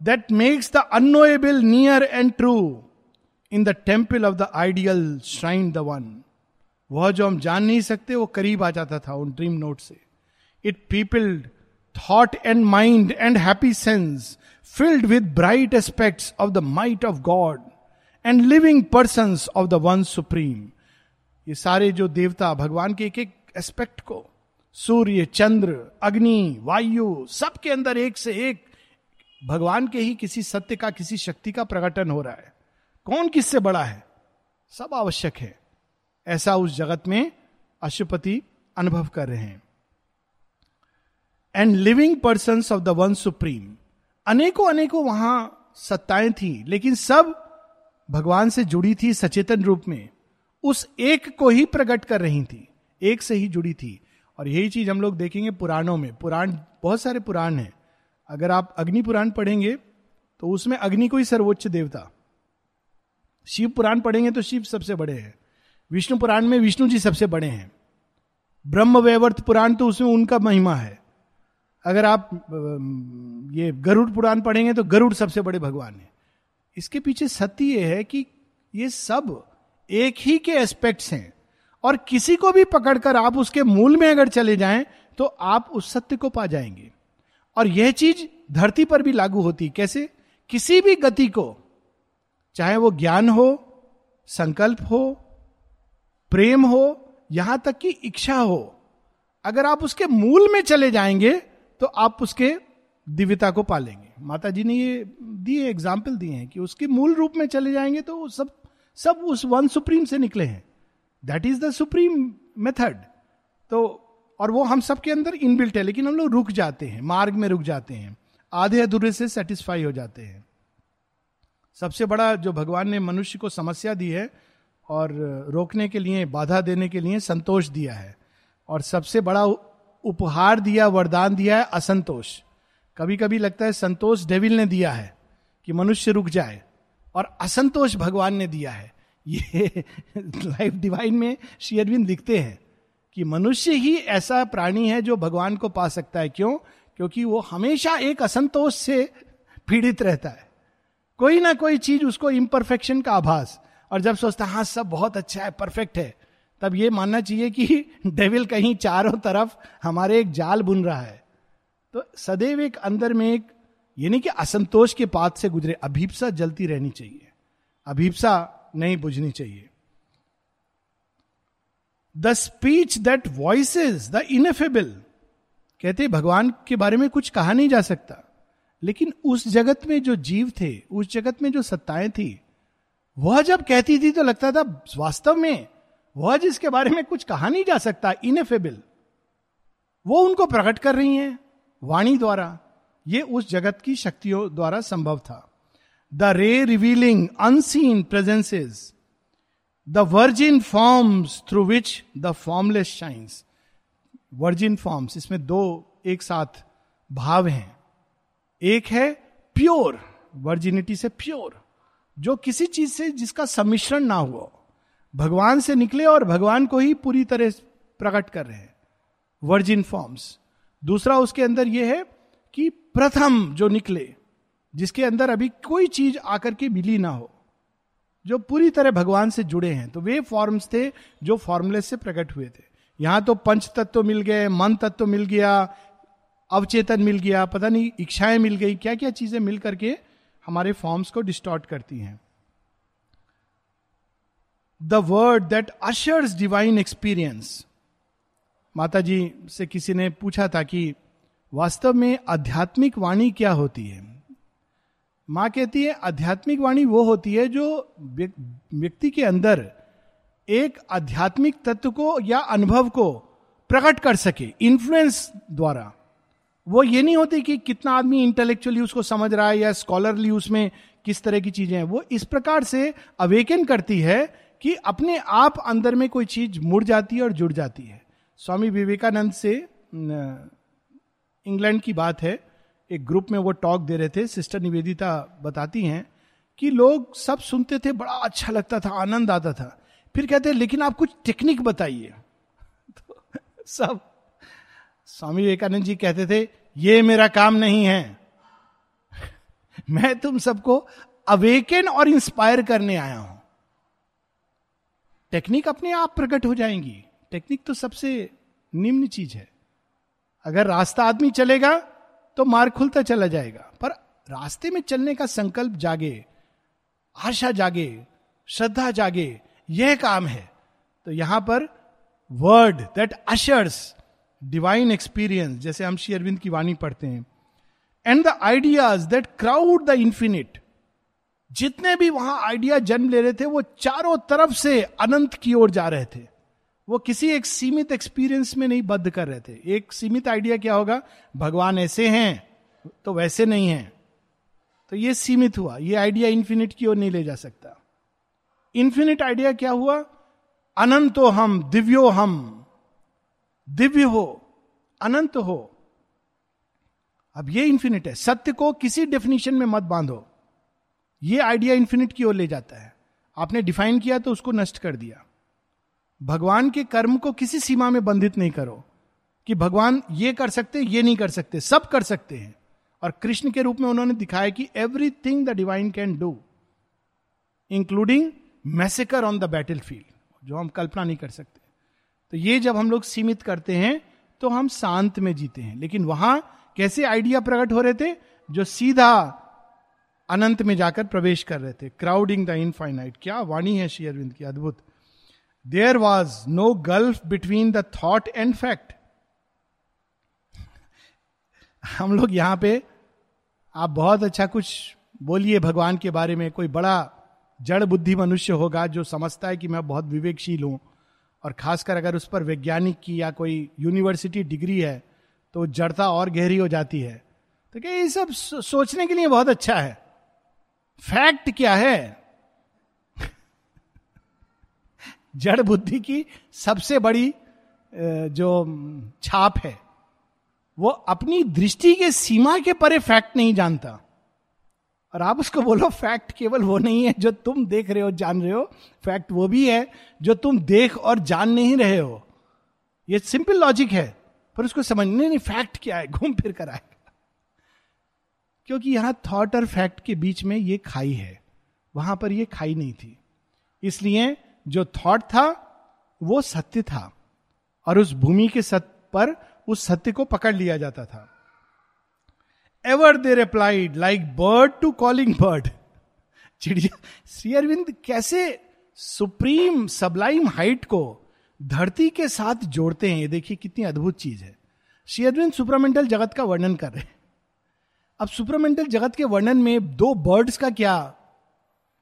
[SPEAKER 1] that makes the unknowable near and true in the temple of the ideal shrine the one वह जो हम जान नहीं सकते, वो करीब आ जाता था उन ड्रीम नोट से। It peopled thought and mind and happy sense filled with bright aspects of the might of God and living person of the one supreme ये सारे जो देवता भगवान के एक एक एस्पेक्ट को, सूर्य, चंद्र, अग्नि, वायु, सबके अंदर एक से एक भगवान के ही किसी सत्य का, किसी शक्ति का प्रकटन हो रहा है। कौन किससे बड़ा है? सब आवश्यक है। ऐसा उस जगत में अशुपति अनुभव कर रहे हैं। And living person of the one supreme अनेकों अनेकों वहाँ सत्ताएँ थी, लेकिन सब भगवान से जुड़ी थी सचेतन रूप में। उस एक को ही प्रकट कर रही थी, एक से ही जुड़ी थी। और यही चीज़ हम लोग देखेंगे पुराणों में। पुराण, बहुत सारे पुराण हैं। अगर आप अग्नि पुराण पढ़ेंगे तो उसमें अग्नि को ही सर्वोच्च देवता। शिव पुराण पढ़ेंगे तो शिव सबसे बड़े हैं। विष्णु पुराण में विष्णु जी सबसे बड़े हैं। ब्रह्म वैवर्त पुराण तो उसमें उनका महिमा है। अगर आप ये गरुड़ पुराण पढ़ेंगे तो गरुड़ सबसे बड़े भगवान है। इसके पीछे सत्य यह है कि ये सब एक ही के एस्पेक्ट्स हैं। और किसी को भी पकड़कर आप उसके मूल में अगर चले जाएँ तो आप उस सत्य को पा जाएँगे। और यह चीज़ धरती पर भी लागू होती कैसे? किसी भी गति को, चाहे वो ज्ञान हो, संकल्प हो, प्रेम हो, यहाँ तक कि इच्छा हो, अगर आप उसके मूल में चले जाएँगे तो आप उसके दिव्यता को पालेंगे। माता जी ने ये दिए एग्ज़ाम्पल दिए हैं कि उसके मूल रूप में चले जाएँगे तो सब सब उस वन सुप्रीम से निकले हैं। That is the supreme method तो और वो हम सबके अंदर इनबिल्ट है, लेकिन हम लोग रुक जाते हैं, मार्ग में रुक जाते हैं, आधे अधूरे से सेटिस्फाई हो जाते हैं। सबसे बड़ा जो भगवान ने मनुष्य को समस्या दी है और रोकने के लिए, बाधा देने के लिए संतोष दिया है, और सबसे बड़ा उपहार दिया, वरदान दिया है असंतोष। कभी कभी लगता है संतोष डेविल ने दिया है कि मनुष्य रुक जाए और असंतोष भगवान ने दिया है। ये [laughs] लाइफ डिवाइन में श्री अरविंद लिखते हैं कि मनुष्य ही ऐसा प्राणी है जो भगवान को पा सकता है। क्यों? क्योंकि वो हमेशा एक असंतोष से पीड़ित रहता है। कोई ना कोई चीज़ उसको इम्परफेक्शन का आभास। और जब सोचता है हाँ सब बहुत अच्छा है परफेक्ट है। तब ये मानना चाहिए कि [laughs] डेविल कहीं चारों तरफ़ हमारे एक जाल बुन रहा है। तो सदैव एक अंदर में एक, यानी कि असंतोष के पात से गुजरे, अभीपसा जलती रहनी चाहिए। अभीपसा नहीं बुझनी चाहिए। The speech that voice the ineffable कहते, भगवान के बारे में कुछ कहा नहीं जा सकता। लेकिन उस जगत में जो जीव थे, उस जगत में जो सत्ताएँ थी, वह जब कहती थी तो लगता था, वास्तव में वह जिसके बारे में कुछ कहा नहीं जा सकता इनफेबल वो उनको प्रकट कर रही हैं वाणी द्वारा। ये उस जगत की शक्तियों द्वारा संभव था। The ray revealing unseen presences the virgin forms through which the formless shines virgin forms इसमें दो एक साथ भाव हैं। एक है प्योर वर्जिनिटी से प्योर जो किसी चीज़ से जिसका सम्मिश्रण ना हुआ। भगवान से निकले और भगवान को ही पूरी तरह प्रकट कर रहे हैं। वर्जिन फॉर्म्स दूसरा उसके अंदर यह है कि प्रथम जो निकले, जिसके अंदर अभी कोई चीज़ आकर के मिली ना हो, जो पूरी तरह भगवान से जुड़े हैं तो वे फॉर्म्स थे जो फॉर्मुलेस से प्रकट हुए थे। यहाँ तो पंच तत्व मिल गए, मन तत्व मिल गया, अवचेतन मिल गया, पता नहीं, इच्छाएँ मिल गई क्या क्या चीज़ें मिल करके हमारे फॉर्म्स को डिस्टॉर्ट करती हैं। The word that ushers divine experience माता जी से किसी ने पूछा था कि वास्तव में आध्यात्मिक वाणी क्या होती है? माँ कहती है, आध्यात्मिक वाणी वो होती है जो व्यक्ति के अंदर एक आध्यात्मिक तत्व को या अनुभव को प्रकट कर सके इन्फ्लुएंस द्वारा। वो ये नहीं होती कि कितना आदमी इंटेलेक्चुअली उसको समझ रहा है या स्कॉलरली उसमें किस तरह की चीज़ें हैं। वो इस प्रकार से अवेकन करती है कि अपने आप अंदर में कोई चीज़ मुड़ जाती है और जुड़ जाती है। स्वामी विवेकानंद से इंग्लैंड की बात है, एक ग्रुप में वो टॉक दे रहे थे, सिस्टर निवेदिता बताती हैं कि लोग सब सुनते थे, बड़ा अच्छा लगता था, आनंद आता था। फिर कहते लेकिन आप कुछ टेक्निक बताइए। [laughs] तो सब, स्वामी विवेकानंद जी कहते थे, ये मेरा काम नहीं है। [laughs] मैं तुम सबको अवेकन और इंस्पायर करने आया हूँ। टेक्निक अपने आप प्रकट हो जाएँगी। टेक्निक तो सबसे निम्न चीज़ है। अगर रास्ता आदमी चलेगा तो मार्ग खुलता चला जाएगा। पर रास्ते में चलने का संकल्प जागे, आशा जागे, श्रद्धा जागे, यह काम है। तो यहाँ पर word that ushers divine experience जैसे हम श्री अरविंद की वाणी पढ़ते हैं। And the ideas that crowd the infinite जितने भी वहाँ आइडिया जन्म ले रहे थे, वो चारों तरफ़ से अनंत की ओर जा रहे थे। वो किसी एक सीमित एक्सपीरियंस में नहीं बद्ध कर रहे थे। एक सीमित आइडिया क्या होगा? भगवान ऐसे हैं तो वैसे नहीं है। तो ये सीमित हुआ। ये आइडिया इन्फिनिट की ओर नहीं ले जा सकता। इन्फिनिट आइडिया क्या हुआ? अनंतो हम, दिव्यो हम। दिव्य हो, अनंत हो। अब ये इन्फिनिट है। सत्य को किसी डेफिनेशन में मत बांधो। ये आइडिया इंफिनिट की ओर ले जाता है। आपने डिफाइन किया तो उसको नष्ट कर दिया। भगवान के कर्म को किसी सीमा में बंधित नहीं करो कि भगवान ये कर सकते, ये नहीं कर सकते, सब कर सकते हैं। और कृष्ण के रूप में उन्होंने दिखाया कि everything the divine can do including massacre on the battlefield जो हम कल्पना नहीं कर सकते। तो ये जब हम लोग सीमित करते हैं तो हम शांत में जीते हैं। लेकिन वहाँ कैसे आइडिया प्रकट हो रहे थे? जो सीधा अनंत में जाकर प्रवेश कर रहे थे। क्राउडिंग द इनफाइनाइट क्या वाणी है श्री अरविंद की? अद्भुत। There was no gulf between the thought and fact हम लोग यहाँ पे, आप बहुत अच्छा कुछ बोलिए भगवान के बारे में। कोई बड़ा जड़ बुद्धि मनुष्य होगा जो समझता है कि मैं बहुत विवेकशील हूँ। और खासकर अगर उस पर वैज्ञानिक की या कोई यूनिवर्सिटी डिग्री है तो जड़ता और गहरी हो जाती है। तो क्या ये सब सोचने के लिए बहुत अच्छा है। फैक्ट क्या है? जड़ बुद्धि की सबसे बड़ी जो छाप है, वो अपनी दृष्टि के सीमा के परे फैक्ट नहीं जानता। और आप उसको बोलो, फैक्ट केवल वो नहीं है जो तुम देख रहे हो, जान रहे हो। फैक्ट वो भी है जो तुम देख और जान नहीं रहे हो। ये सिंपल लॉजिक है, पर उसको समझने नहीं फैक्ट क्या है? घूम फिर कर आएगा क्योंकि यहाँ थॉट और फैक्ट के बीच में ये खाई है। वहाँ पर ये खाई नहीं थी। इसलिए जो थॉट था, वो सत्य था। और उस भूमि के सत्य पर उस सत्य को पकड़ लिया जाता था। Ever they replied like bird to calling bird चिड़िया, श्री अरविंद, कैसे सुप्रीम सबलाइम हाइट को धरती के साथ जोड़ते हैं? ये देखिए कितनी अद्भुत चीज़ है। श्री अरविंद सुपरमेंटल जगत का वर्णन कर रहे हैं। अब सुपरमेंटल जगत के वर्णन में दो बर्ड्स का क्या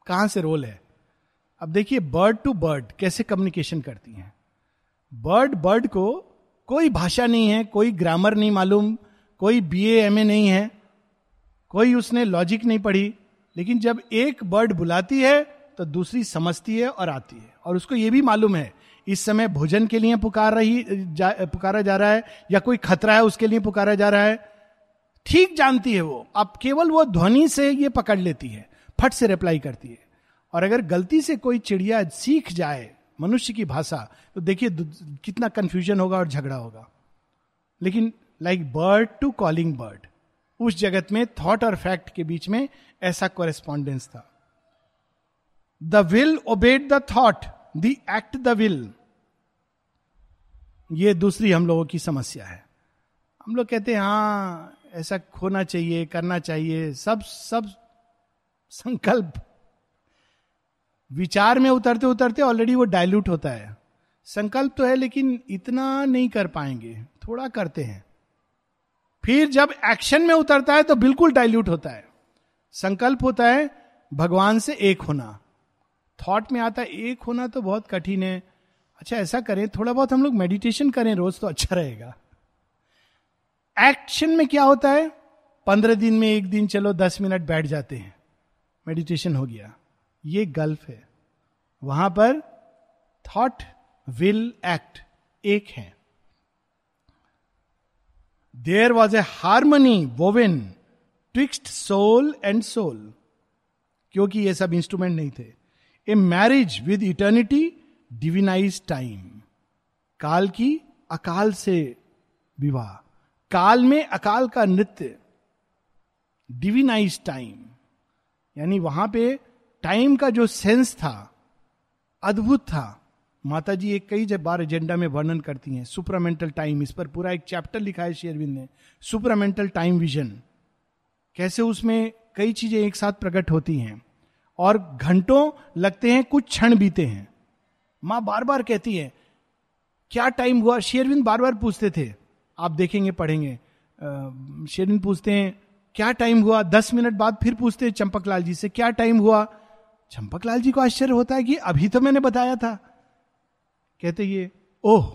[SPEAKER 1] कहाँ से रोल है? अब देखिए बर्ड टू बर्ड कैसे कम्युनिकेशन करती हैं? बर्ड बर्ड को कोई भाषा नहीं है कोई ग्रामर नहीं मालूम कोई बी एम ए नहीं है कोई उसने लॉजिक नहीं पढ़ी लेकिन जब एक बर्ड बुलाती है तो दूसरी समझती है और आती है। और उसको यह भी मालूम है इस समय भोजन के लिए पुकार रही जा, पुकारा जा रहा है या कोई खतरा है उसके लिए पुकारा जा रहा है ठीक जानती है वो। अब केवल वो ध्वनि से ये पकड़ लेती है, फट से रिप्लाई करती है। और अगर गलती से कोई चिड़िया सीख जाए मनुष्य की भाषा तो देखिए कितना कंफ्यूजन होगा और झगड़ा होगा। लेकिन like bird to calling bird उस जगत में थॉट और फैक्ट के बीच में ऐसा कॉरेस्पॉन्डेंस था। The will obeyed the thought the act the will ये दूसरी हम लोगों की समस्या है। हम लोग कहते हैं हाँ ऐसा होना चाहिए, करना चाहिए, सब सब संकल्प। विचार में उतरते उतरते ऑलरेडी वो डायल्यूट होता है। संकल्प तो है, लेकिन इतना नहीं कर पाएँगे, थोड़ा करते हैं। फिर जब एक्शन में उतरता है तो बिल्कुल डाइल्यूट होता है। संकल्प होता है, भगवान से एक होना। थॉट में आता है, एक होना तो बहुत कठिन है। अच्छा ऐसा करें, थोड़ा बहुत हम लोग मेडिटेशन करें, रोज तो अच्छा रहेगा। एक्शन में क्या होता है? पंद्रह दिन में एक दिन चलो, दस मिनट बैठ जाते हैं। मेडिटेशन हो गया। ये गल्फ है। वहाँ पर थॉट विल एक्ट एक है। There was a harmony woven twixt soul and soul क्योंकि ये सब इंस्ट्रूमेंट नहीं थे। A marriage with eternity divinise time काल की अकाल से विवाह। काल में अकाल का नृत्य डिविनाइज टाइम यानी वहाँ पे टाइम का जो सेंस था, अद्भुत था। माता जी एक कई जब बार एजेंडा में वर्णन करती हैं सुपरामेंटल टाइम इस पर पूरा एक चैप्टर लिखा है शेयरविंद ने सुपरामेंटल टाइम विजन कैसे उसमें कई चीज़ें एक साथ प्रकट होती हैं, और घंटों लगते हैं, कुछ क्षण बीते हैं। माँ बार बार कहती है, क्या टाइम हुआ? शेयरविंद बार बार पूछते थे आप देखेंगे, पढ़ेंगे। शेरविंद पूछते हैं, क्या टाइम हुआ? दस मिनट बाद फिर पूछते हैं चंपक लाल जी से, क्या टाइम हुआ? चंपक लाल जी को आश्चर्य होता है कि अभी तो मैंने बताया था। कहते ये, ओह!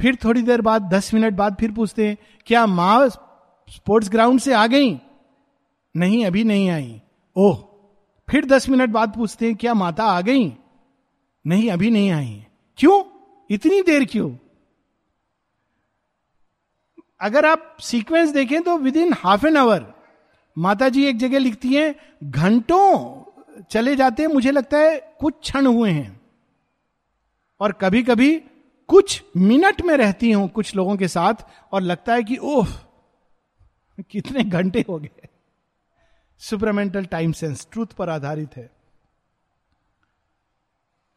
[SPEAKER 1] फिर थोड़ी देर बाद, दस मिनट बाद फिर पूछते हैं, क्या माँ स्पोर्ट्स ग्राउंड से आ गई? नहीं, अभी नहीं आई। ओह! फिर दस मिनट बाद पूछते हैं, क्या माता आ गई? नहीं, अभी नहीं आई। क्यों? इतनी देर क्यों? अगर आप सीक्वेंस देखें तो within half an hour माता जी एक जगह लिखती हैं, घंटों चले जाते हैं, मुझे लगता है कुछ क्षण हुए हैं। और कभी कभी कुछ मिनट में रहती हूँ कुछ लोगों के साथ और लगता है कि, ओह, कितने घंटे हो गए। सुपरमेंटल टाइम सेंस ट्रूथ पर आधारित है।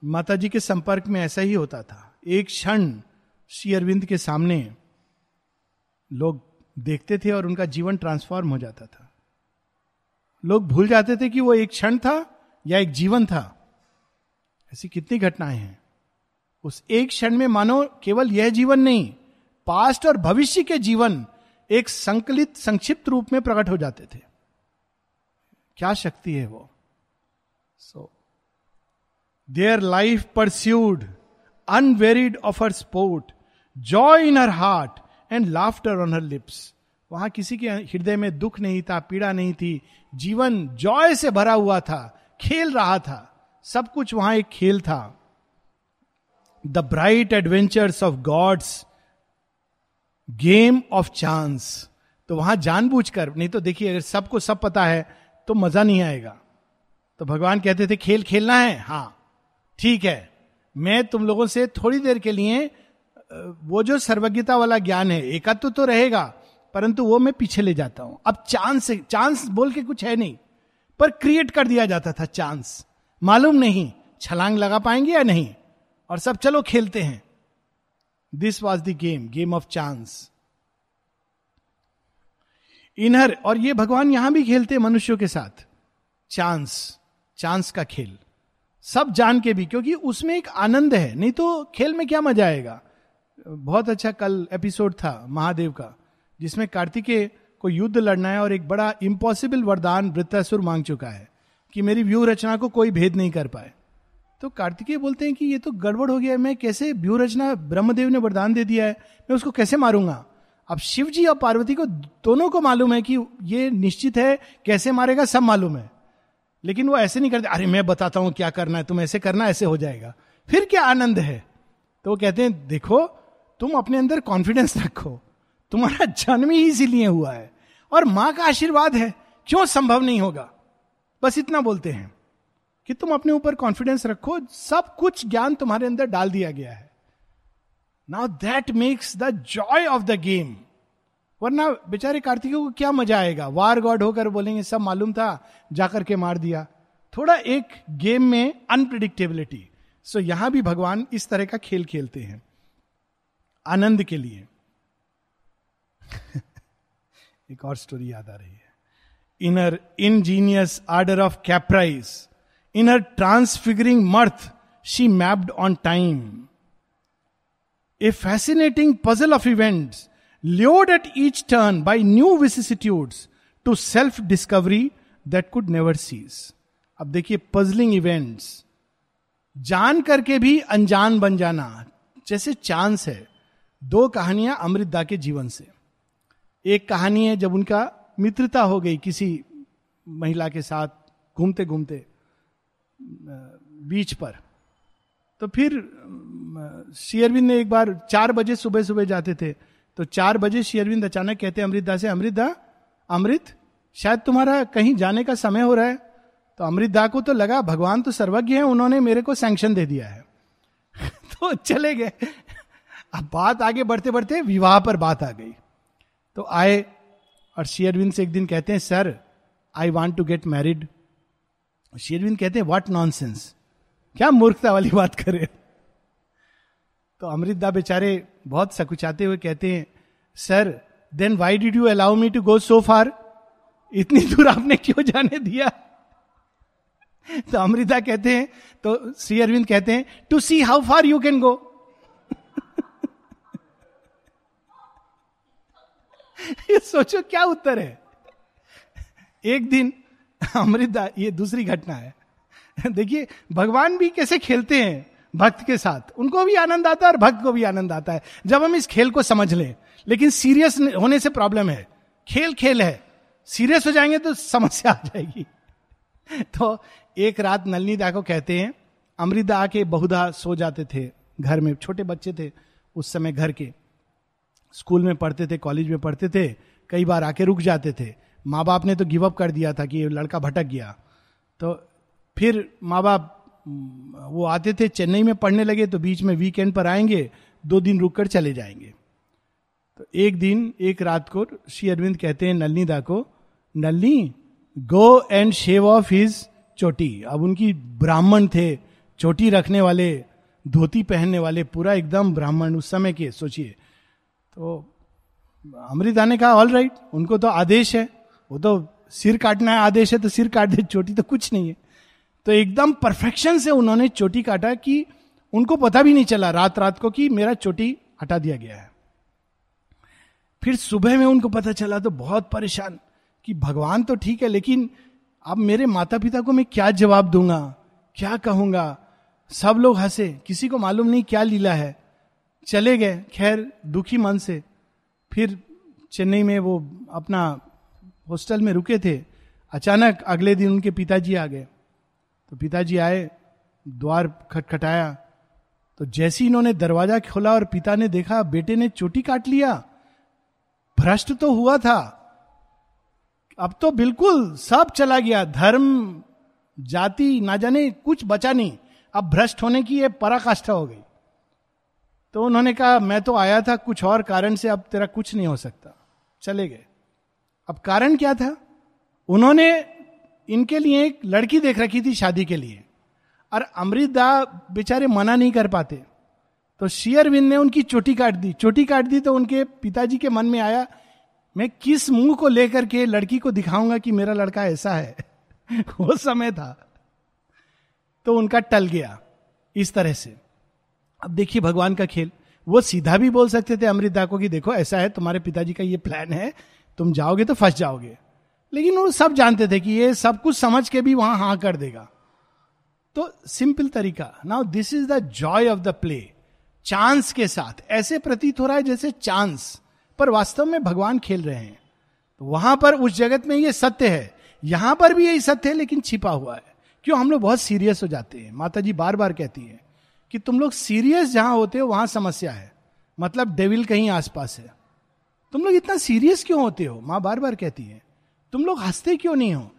[SPEAKER 1] माता जी के संपर्क में ऐसा ही होता था। एक क्षण श्री अरविंद के सामने लोग देखते थे और उनका जीवन ट्रांसफॉर्म हो जाता था। लोग भूल जाते थे कि वो एक क्षण था या एक जीवन था। ऐसी कितनी घटनाएँ हैं। उस एक क्षण में मानो केवल यह जीवन नहीं पास्ट और भविष्य के जीवन एक संकलित, संक्षिप्त रूप में प्रकट हो जाते थे। क्या शक्ति है वो? So there life pursued unwearied of her sport joy in her heart and laughter on her lips वहाँ किसी के हृदय में दुख नहीं था, पीड़ा नहीं थी। जीवन जॉय से भरा हुआ था, खेल रहा था। सब कुछ वहाँ एक खेल था। The bright adventures of God's game of chance तो वहाँ जानबूझकर, नहीं तो देखिए, अगर सबको सब पता है तो मज़ा नहीं आएगा। तो भगवान कहते थे, खेल खेलना है? हाँ ठीक है। मैं तुम लोगों से थोड़ी देर के लिए वो जो सर्वज्ञता वाला ज्ञान है, एकत्व तो रहेगा, परंतु वो मैं पीछे ले जाता हूँ। अब चांस चांस बोल के कुछ है नहीं, पर क्रिएट कर दिया जाता था चांस मालूम नहीं, छलांग लगा पाएँगे या नहीं, और सब चलो खेलते हैं। This was the game game of chance inner और ये भगवान यहाँ भी खेलते मनुष्यों के साथ। चांस चांस का खेल। सब जान के भी, क्योंकि उसमें एक आनंद है, नहीं तो खेल में क्या मज़ा आएगा? बहुत अच्छा कल एपिसोड था, महादेव का, जिसमें कार्तिकेय को युद्ध लड़ना है और एक बड़ा इम्पॉसिबल वरदान वृत्तासुर मांग चुका है कि मेरी व्यू रचना को कोई भेद नहीं कर पाए। तो कार्तिकेय बोलते हैं कि ये तो गड़बड़ हो गया, मैं कैसे व्यू रचना ब्रह्मदेव ने वरदान दे दिया है, मैं उसको कैसे मारूँगा? अब शिव जी और पार्वती को दोनों को मालूम है कि ये निश्चित है, कैसे मारेगा, सब मालूम है। लेकिन वो ऐसे नहीं करते, अरे, मैं बताता हूँ क्या करना है, तुम ऐसे करना, ऐसे हो जाएगा। फिर क्या आनंद है? तो वो कहते हैं, देखो तुम अपने अंदर कॉन्फिडेंस रखो। तुम्हारा जन्म ही इसीलिए हुआ है। और माँ का आशीर्वाद है। क्यों संभव नहीं होगा? बस इतना बोलते हैं कि तुम अपने ऊपर कॉन्फिडेंस रखो। सब कुछ ज्ञान तुम्हारे अंदर डाल दिया गया है। Now that makes the joy of the game वरना बेचारे कार्तिकों को क्या मज़ा आएगा? वार गॉड होकर बोलेंगे सब मालूम था जाकर के मार दिया। थोड़ा एक गेम में अनप्रिडिक्टेबिलिटी सो so, यहाँ भी भगवान इस तरह का खेल खेलते हैं। आनंद के लिए। [laughs] एक और स्टोरी याद आ रही है। Inner ingenious order of caprice inner transfiguring mirth she mapped on time a fascinating puzzle of events lured at each turn by new vicissitudes to self discovery that could never cease. अब देखिए puzzling events जान करके भी अनजान बन जाना, जैसे chance है। दो कहानियाँ अमृतदा के जीवन से। एक कहानी है जब उनका मित्रता हो गई किसी महिला के साथ घूमते घूमते बीच पर। तो फिर शेयरविंद ने एक बार चार बजे सुबह सुबह जाते थे तो चार बजे शेयरविंद अचानक कहते अमृतदा से अमृतदा अमृत, शायद तुम्हारा कहीं जाने का समय हो रहा है। तो अमृतदा को तो लगा, भगवान तो सर्वज्ञ है, उन्होंने मेरे को सैंक्शन दे दिया है। [laughs] तो चले गए। अब बात आगे बढ़ते बढ़ते विवाह पर बात आ गई। तो आए और शेयरविंद से एक दिन कहते हैं, sir I want to get married शेरविंद कहते हैं व्हाट नॉनसेंस क्या मूर्खता वाली बात करे तो अमृतदा बेचारे बहुत सकुचाते हुए कहते हैं, sir then why did you allow me to go so far इतनी दूर आपने क्यों जाने दिया? तो अमृता कहते हैं तो श्री अरविंद कहते हैं to see how far you can go [laughs] ये सोचो क्या उत्तर है? एक दिन अमृता, ये दूसरी घटना है। देखिए, भगवान भी कैसे खेलते हैं भक्त के साथ। उनको भी आनंद आता है और भक्त को भी आनंद आता है। जब हम इस खेल को समझ लें, लेकिन सीरियस होने से प्रॉब्लम है। खेल खेल है। सीरियस हो जाएँगे तो समस्या आ जाएगी। तो एक रात नलनी दा को कहते हैं, अमृता आके बहुधा सो जाते थे, घर में। छोटे बच्चे थे उस समय घर के। स्कूल में पढ़ते थे, कॉलेज में पढ़ते थे, कई बार आके रुक जाते थे। माँ बाप ने तो गिव अप कर दिया था कि ये लड़का भटक गया। तो फिर माँ बाप वो आते थे चेन्नई में पढ़ने लगे तो बीच में वीकेंड पर आएँगे, दो दिन रुक कर चले जाएँगे। तो एक दिन, एक रात को श्री अरविंद कहते हैं नलनी दा को, Nalini go and shave off his चोटी। अब उनकी ब्राह्मण थे, चोटी रखने वाले, धोती पहनने वाले, पूरा एकदम ब्राह्मण उस समय के, सोचिए। तो अमृता ने कहा ऑल राइट right, उनको तो आदेश है। वो तो सिर काटना है आदेश है तो सिर काट दे चोटी तो कुछ नहीं है। तो एकदम परफेक्शन से उन्होंने चोटी काटा कि उनको पता भी नहीं चला रात रात को कि मेरा चोटी हटा दिया गया है। फिर सुबह में उनको पता चला तो बहुत परेशान कि भगवान तो ठीक है लेकिन अब मेरे माता पिता को मैं क्या जवाब दूँगा क्या कहूँगा? सब लोग हंसे किसी को मालूम नहीं क्या लीला है। चले गए, खैर, दुखी मन से। फिर चेन्नई में वो अपना हॉस्टल में रुके थे। अचानक अगले दिन उनके पिताजी आ गए। तो पिताजी आए, द्वार खटखटाया। तो जैसे ही इन्होंने दरवाज़ा खोला और पिता ने देखा, बेटे ने चोटी काट लिया। भ्रष्ट तो हुआ था। अब तो बिल्कुल सब चला गया। धर्म, जाति, ना जाने कुछ बचा नहीं। अब भ्रष्ट होने की यह पराकाष्ठा हो गई। तो उन्होंने कहा, मैं तो आया था कुछ और कारण से, अब तेरा कुछ नहीं हो सकता। चले गए। अब कारण क्या था? उन्होंने इनके लिए एक लड़की देख रखी थी शादी के लिए, और अमृतदा बेचारे मना नहीं कर पाते। तो शेयरविंद ने उनकी चोटी काट दी। चोटी काट दी तो उनके पिताजी के मन में आया, मैं किस मुँह को लेकर के लड़की को दिखाऊँगा कि मेरा लड़का ऐसा है? [laughs] वो समय था। तो उनका टल गया, इस तरह से। अब देखिए भगवान का खेल। वो सीधा भी बोल सकते थे अमृता को कि देखो, ऐसा है, तुम्हारे पिताजी का ये प्लान है, तुम जाओगे तो फंस जाओगे। लेकिन वो सब जानते थे कि ये सब कुछ समझ के भी वहाँ हाँ कर देगा। तो सिंपल तरीका। Now this is the joy of the play chance के साथ। ऐसे प्रतीत हो रहा है जैसे चांस पर वास्तव में भगवान खेल रहे हैं। तो वहाँ पर उस जगत में ये सत्य है। यहाँ पर भी यही सत्य है, लेकिन छिपा हुआ है। क्यों? हम लोग बहुत सीरियस हो जाते हैं। माता जी बार बार कहती है कि तुम लोग सीरियस जहाँ होते हो, वहाँ समस्या है। मतलब डेविल कहीं आसपास है। तुम लोग इतना सीरियस क्यों होते हो? माँ बार बार कहती है। तुम लोग हँसते क्यों नहीं हो?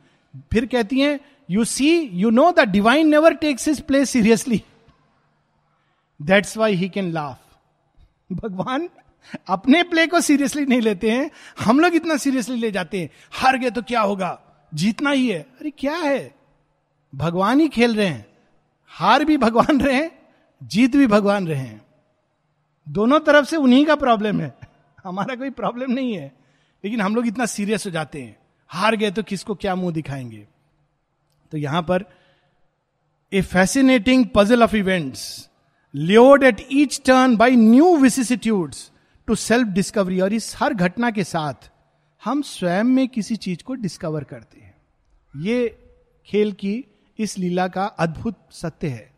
[SPEAKER 1] फिर कहती हैं you see you know the divine never takes his place seriously that's why he can laugh भगवान अपने प्ले को सीरियसली नहीं लेते हैं। हम लोग इतना सीरियसली ले जाते हैं। हार गए तो क्या होगा? जीतना ही है। अरे क्या है? भगवान ही खेल रहे हैं। हार भी भगवान रहे हैं। जीत भी भगवान रहे हैं। दोनों तरफ़ से उन्हीं का प्रॉब्लम है। हमारा कोई प्रॉब्लम नहीं है। लेकिन हम लोग इतना सीरियस हो जाते हैं। हार गए तो किसको क्या मुँह दिखाएँगे? तो यहाँ पर a fascinating puzzle of events lured at each turn by new vicissitudes to self discovery और इस हर घटना के साथ हम स्वयं में किसी चीज़ को डिस्कवर करते हैं। ये खेल की इस लीला का अद्भुत सत्य है।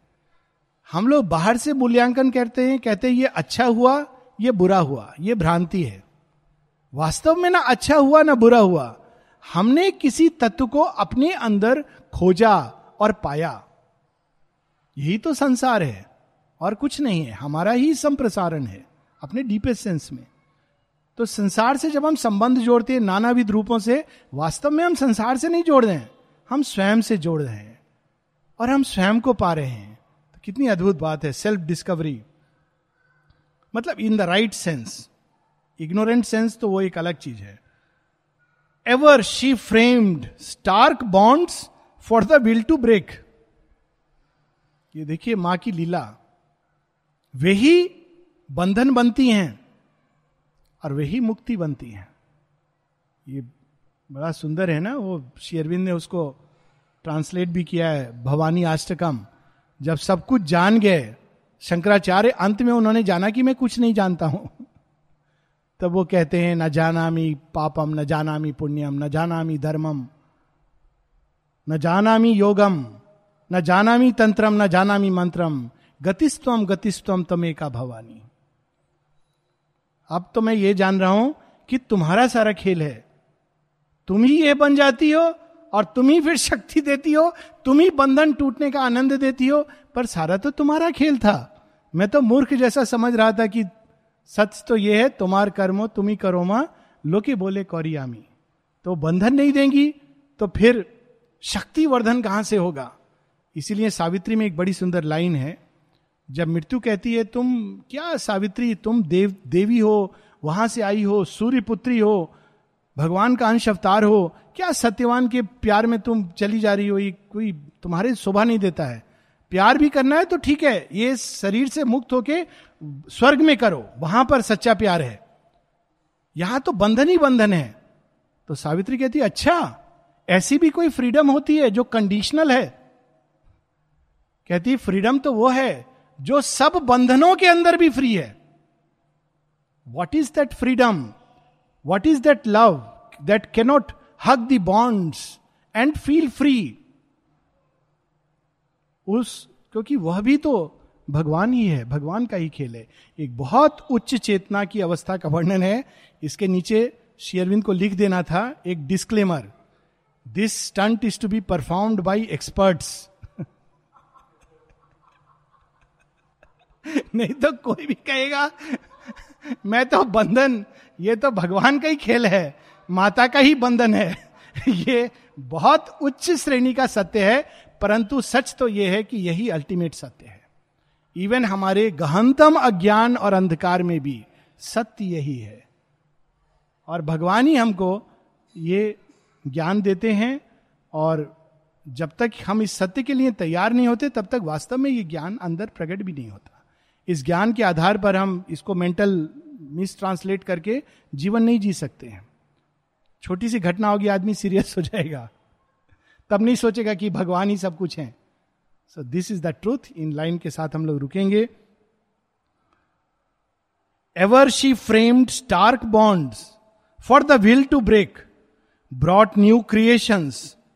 [SPEAKER 1] हम लोग बाहर से मूल्यांकन करते हैं, कहते हैं, ये अच्छा हुआ, ये बुरा हुआ, ये भ्रांति है। वास्तव में ना अच्छा हुआ, ना बुरा हुआ। हमने किसी तत्व को अपने अंदर खोजा और पाया। यही तो संसार है, और कुछ नहीं है। हमारा ही संप्रसारण है, अपने डीपेस्ट सेंस में। तो संसार से जब हम संबंध जोड़ते हैं, नानाविध रूपों से, वास्तव में हम संसार से नहीं जोड़ रहे हैं, हम स्वयं से जोड़ रहे हैं, और हम स्वयं को पा रहे हैं। कितनी अद्भुत बात है सेल्फ डिस्कवरी मतलब in the right sense ignorant sense तो वो एक अलग चीज़ है। Ever she framed stark bonds for the will to break ये देखिए माँ की लीला। वे ही बंधन बनती हैं और वही मुक्ति बनती हैं। ये बड़ा सुंदर है ना, वो शेरविंद ने उसको ट्रांसलेट भी किया है, भवानी आष्टकम। जब सब कुछ जान गए, शंकराचार्य अंत में उन्होंने जाना कि मैं कुछ नहीं जानता हूँ? तब वो कहते हैं, न जानामी पापम, न जानामी पुण्यम, न जानामी धर्मम, न जानामी योगम, न जानामी तंत्रम, न जानामी मंत्रम। गतिस्तम तमे का भवानी। अब तो मैं ये जान रहा हूँ कि तुम्हारा सारा खेल है। तुम ही ये बन जाती हो और तुम ही फिर शक्ति देती हो, तुम ही बंधन टूटने का आनंद देती हो। पर सारा तो तुम्हारा खेल था। मैं तो मूर्ख जैसा समझ रहा था कि सच तो ये है, तुम्हार कर्मो, तुम ही करो माँ, लोके बोले कौरियामी। तो बंधन नहीं देंगी तो फिर शक्ति वर्धन कहाँ से होगा? इसीलिए सावित्री में एक बड़ी सुंदर लाइन है। जब मृत्यु कहती है, तुम क्या सावित्री, तुम देव, देवी हो, वहाँ से आई हो, सूर्य पुत्री हो भगवान का अंश अवतार हो, क्या सत्यवान के प्यार में तुम चली जा रही हो? ये कोई तुम्हारे शोभा नहीं देता है। प्यार भी करना है तो ठीक है, ये शरीर से मुक्त होके स्वर्ग में करो, वहाँ पर सच्चा प्यार है। यहाँ तो बंधन ही बंधन है। तो सावित्री कहती अच्छा ऐसी भी कोई फ्रीडम होती है जो कंडीशनल है? कहती, फ्रीडम तो वो है जो सब बंधनों के अंदर भी फ्री है। What is that freedom what is that love that cannot hack the bonds and feel free उस, क्योंकि वह भी तो भगवान ही है, भगवान का ही खेल है। एक बहुत उच्च चेतना की अवस्था का वर्णन है। इसके नीचे शेयरविंद को लिख देना था एक disclaimer this stunt is to be performed by experts नहीं तो कोई भी कहेगा, मैं तो बंधन ये तो भगवान का ही खेल है, माता का ही बंधन है। [laughs] ये बहुत उच्च श्रेणी का सत्य है, परंतु सच तो यह है कि यही अल्टीमेट सत्य है। इवन हमारे गहनतम अज्ञान और अंधकार में भी सत्य यही है। और भगवान ही हमको ये ज्ञान देते हैं, और जब तक हम इस सत्य के लिए तैयार नहीं होते, तब तक वास्तव में ये ज्ञान अंदर प्रकट भी नहीं होता। इस ज्ञान के आधार पर हम इसको मेंटल मिस ट्रांसलेट करके जीवन नहीं जी सकते हैं। छोटी सी घटना होगी, आदमी सीरियस हो जाएगा। तब नहीं सोचेगा कि भगवान ही सब कुछ है। So this is the truth in line के साथ हम लोग रुकेंगे। Ever she framed stark bond for the will to break brought new creation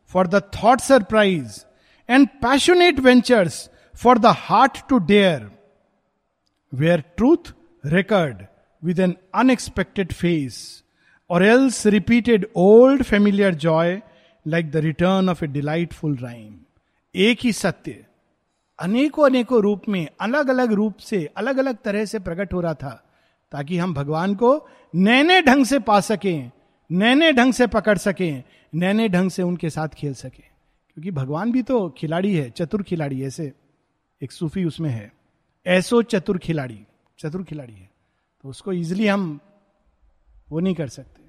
[SPEAKER 1] for the thought surprise and passionate ventures for the heart to dare where truth recurred with an unexpected face, or else repeated old familiar joy like the return of a delightful rhyme. एक ही सत्य अनेकों अनेकों रूप में अलग अलग रूप से अलग अलग तरह से प्रकट हो रहा था ताकि हम भगवान को नए नए ढंग से पा सकें नए नए ढंग से पकड़ सकें नए नए ढंग से उनके साथ खेल सकें क्योंकि भगवान भी तो खिलाड़ी है चतुर खिलाड़ी ऐसे एक सूफी उसमें है ऐसो चतुर खिलाड़ी चतुर खिलाड़ी है तो उसको इजिली हम वो नहीं कर सकते।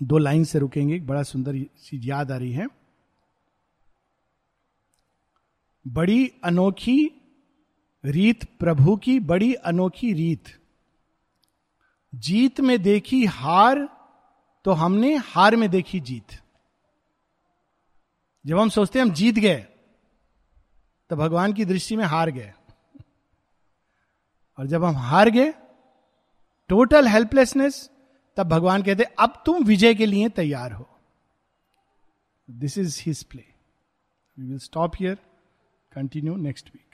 [SPEAKER 1] दो लाइन से रुकेंगे बड़ा सुंदर चीज़ याद आ रही है। बड़ी अनोखी रीत प्रभु की, बड़ी अनोखी रीत। जीत में देखी हार तो हमने हार में देखी जीत। जब हम सोचते हैं हम जीत गए तो भगवान की दृष्टि में हार गए। और जब हम हार गए टोटल हेल्पलेसनेस तब भगवान कहते, अब तुम विजय के लिए तैयार हो। This is his play we will stop here continue next week